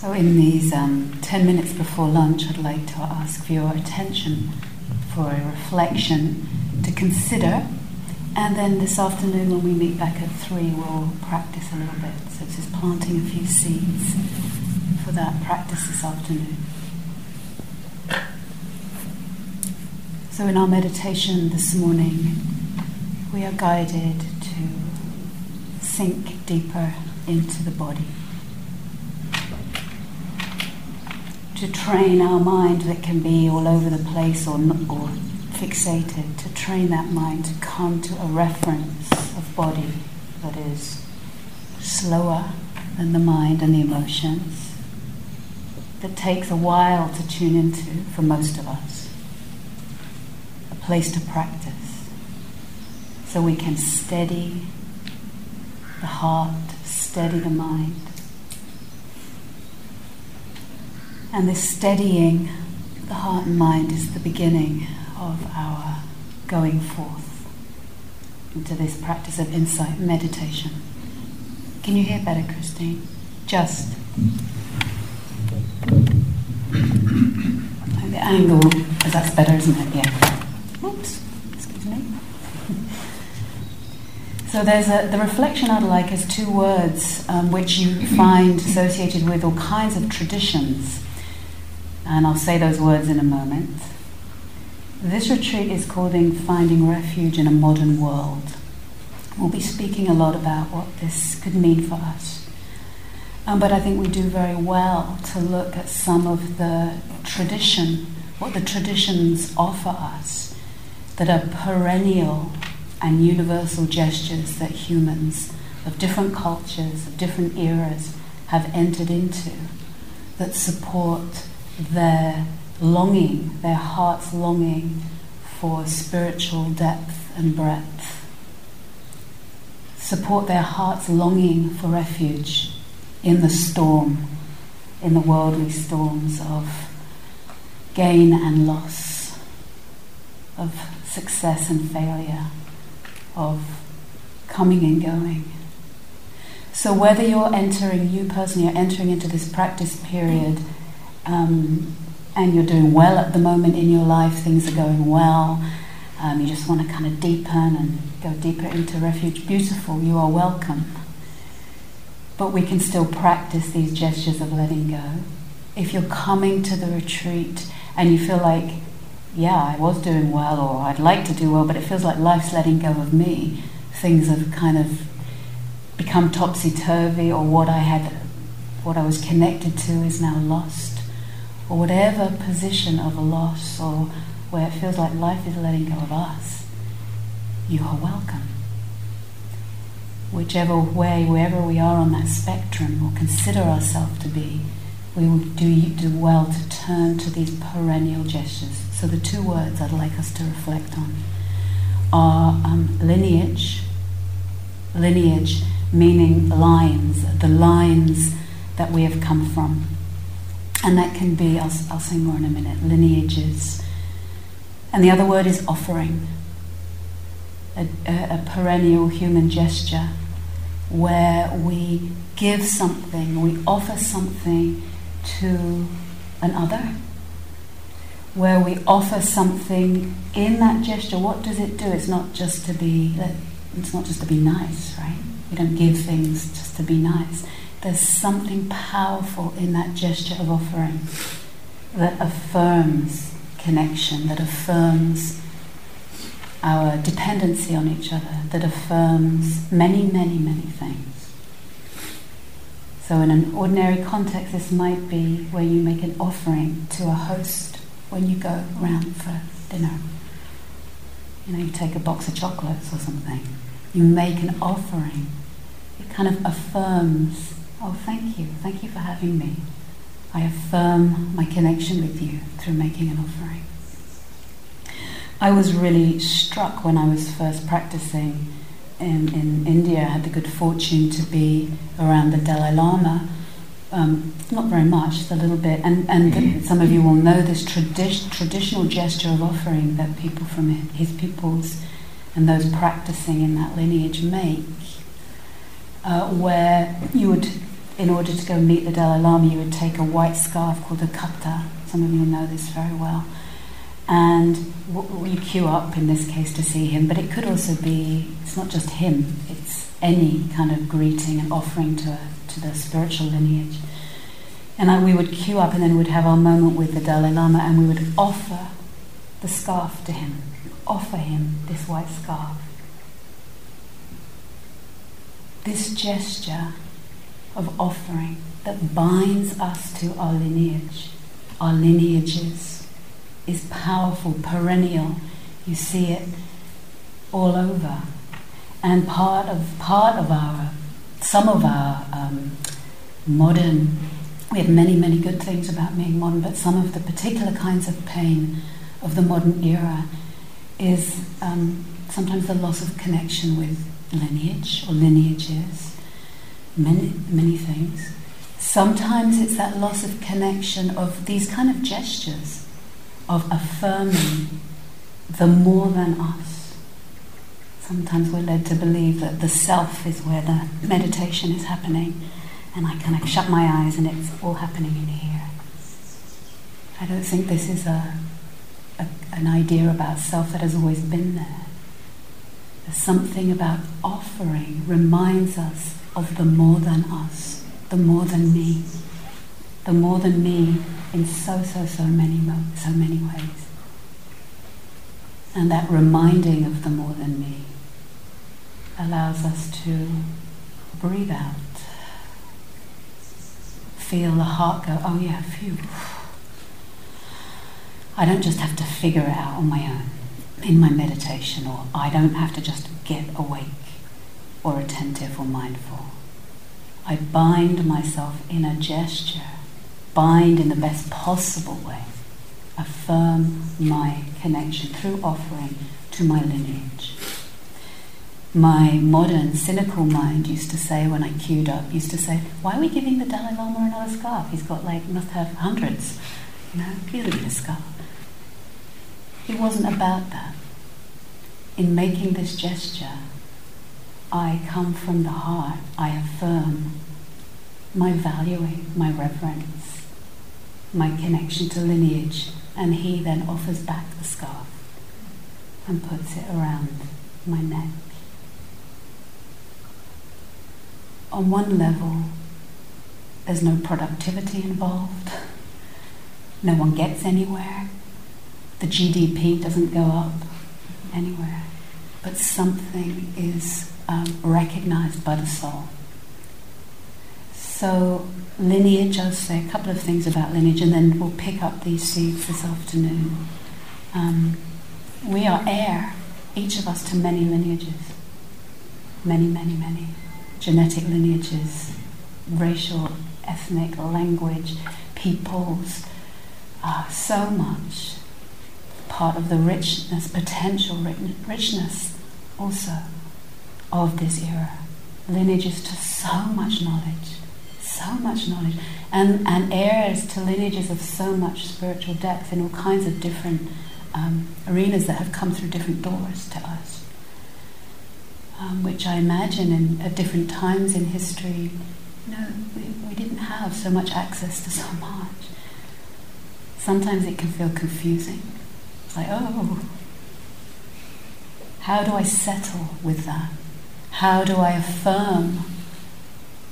So, in these um, 10 minutes before lunch, I'd like to ask for your attention for a reflection to consider. And then this afternoon, when we meet back at 3, we'll practice a little bit. So, it's just planting a few seeds for that practice this afternoon. So, in our meditation this morning, we are guided to sink deeper into the body. To train our mind that can be all over the place or, or fixated, to train that mind to come to a reference of body that is slower than the mind and the emotions, that takes a while to tune into for most of us, a place to practice, so we can steady the heart, steady the mind And this steadying the heart and mind is the beginning of our going forth into this practice of insight meditation. Can you hear better, Christine? Just. the angle, because that's better, isn't it? Yeah. Oops, excuse me. So there's a, the reflection I'd like is two words um, which you find associated with all kinds of traditions and I'll say those words in a moment. This retreat is called Finding Refuge in a Modern World. We'll be speaking a lot about what this could mean for us. Um, but I think we do very well to look at some of the tradition, what the traditions offer us, that are perennial and universal gestures that humans of different cultures, of different eras, have entered into that support their longing, their heart's longing for spiritual depth and breadth. Support their heart's longing for refuge in the storm, in the worldly storms of gain and loss, of success and failure, of coming and going. So, whether you're entering, you personally are entering into this practice period um, and you're doing well at the moment in your life, things are going well, um, you just want to kind of deepen and go deeper into refuge, beautiful, you are welcome. But we can still practice these gestures of letting go. If you're coming to the retreat and you feel like, yeah, I was doing well, or I'd like to do well, but it feels like life's letting go of me, things have kind of become topsy turvy, or what I had, what I was connected to is now lost or whatever position of loss or where it feels like life is letting go of us, you are welcome. Whichever way, wherever we are on that spectrum or consider ourselves to be, we will do, do well to turn to these perennial gestures. So, the two words I'd like us to reflect on are um, lineage, lineage meaning lines, the lines that we have come from and that can be, I'll, I'll say more in a minute, lineages. And the other word is offering, a, a, a perennial human gesture where we give something, we offer something to another, where we offer something in that gesture. What does it do? It's not just to be, it's not just to be nice, right? We don't give things just to be nice there's something powerful in that gesture of offering that affirms connection, that affirms our dependency on each other, that affirms many, many, many things. So, in an ordinary context, this might be where you make an offering to a host when you go round for dinner. You know, you take a box of chocolates or something. You make an offering. It kind of affirms Oh, thank you. Thank you for having me. I affirm my connection with you through making an offering. I was really struck when I was first practicing in, in India. I had the good fortune to be around the Dalai Lama. Um, not very much, just a little bit. And, and the, some of you will know this tradi- traditional gesture of offering that people from his peoples and those practicing in that lineage make, uh, where you would in order to go meet the Dalai Lama, you would take a white scarf called a khata. Some of you know this very well. And you queue up in this case to see him, but it could also be, it's not just him, it's any kind of greeting and offering to, to the spiritual lineage. And I, we would queue up and then we'd have our moment with the Dalai Lama and we would offer the scarf to him, offer him this white scarf. This gesture of offering that binds us to our lineage, our lineages, is powerful, perennial. You see it all over. And part of part of our some of our um, modern we have many, many good things about being modern, but some of the particular kinds of pain of the modern era is um, sometimes the loss of connection with lineage or lineages, many, many things. Sometimes it's that loss of connection of these kind of gestures of affirming the more than us. Sometimes we're led to believe that the self is where the meditation is happening and I kind of shut my eyes and it's all happening in here. I don't think this is a, a, an idea about self that has always been there. There's something about offering reminds us of the more than us, the more than me, the more than me in so so so many so many ways. And that reminding of the more than me allows us to breathe out feel the heart go, oh yeah, phew. I don't just have to figure it out on my own in my meditation, or I don't have to just get awake or attentive or mindful. I bind myself in a gesture, bind in the best possible way, affirm my connection through offering to my lineage my modern cynical mind used to say when I queued up, used to say, why are we giving the Dalai Lama another scarf? He's got like, must have hundreds. You know, give him a scarf. It wasn't about that. In making this gesture, I come from the heart. I affirm my valuing, my reverence, my connection to lineage, and he then offers back the scarf and puts it around my neck. on one level, there's no productivity involved, no one gets anywhere, the GDP doesn't go up anywhere, but something is um, recognized by the soul. So, lineage, I'll say a couple of things about lineage, and then we'll pick up these seeds this afternoon. Um, we are heir, each of us, to many lineages. Many, many, many genetic lineages, racial, ethnic, language, peoples, uh, so much part of the richness, potential richness also of this era. Lineages to so much knowledge, so much knowledge, and, and heirs to lineages of so much spiritual depth in all kinds of different um, arenas that have come through different doors to us um, which I imagine in, at different times in history, you know, we, we didn't have so much access to so much. Sometimes it can feel confusing. It's like, oh, how do I settle with that? How do I affirm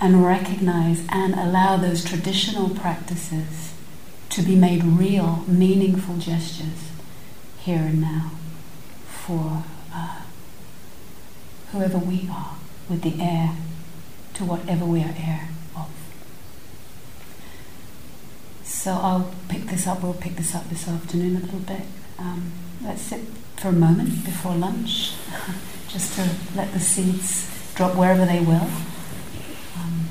and recognize and allow those traditional practices to be made real, meaningful gestures here and now for uh, whoever we are, with the heir to whatever we are heir of. So I'll pick this up, we'll pick this up this afternoon a little bit. Um, let's sit for a moment before lunch, just to let the seeds drop wherever they will. Um,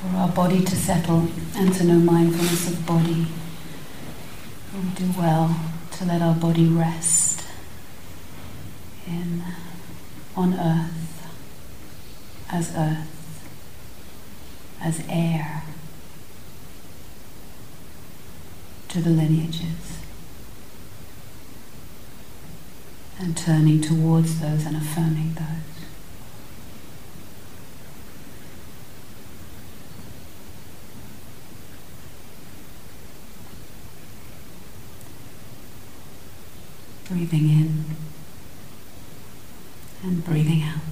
for our body to settle and to know mindfulness of body we do well to let our body rest in on earth as earth, as heir to the lineages. and turning towards those and affirming those. Breathing in and breathing out.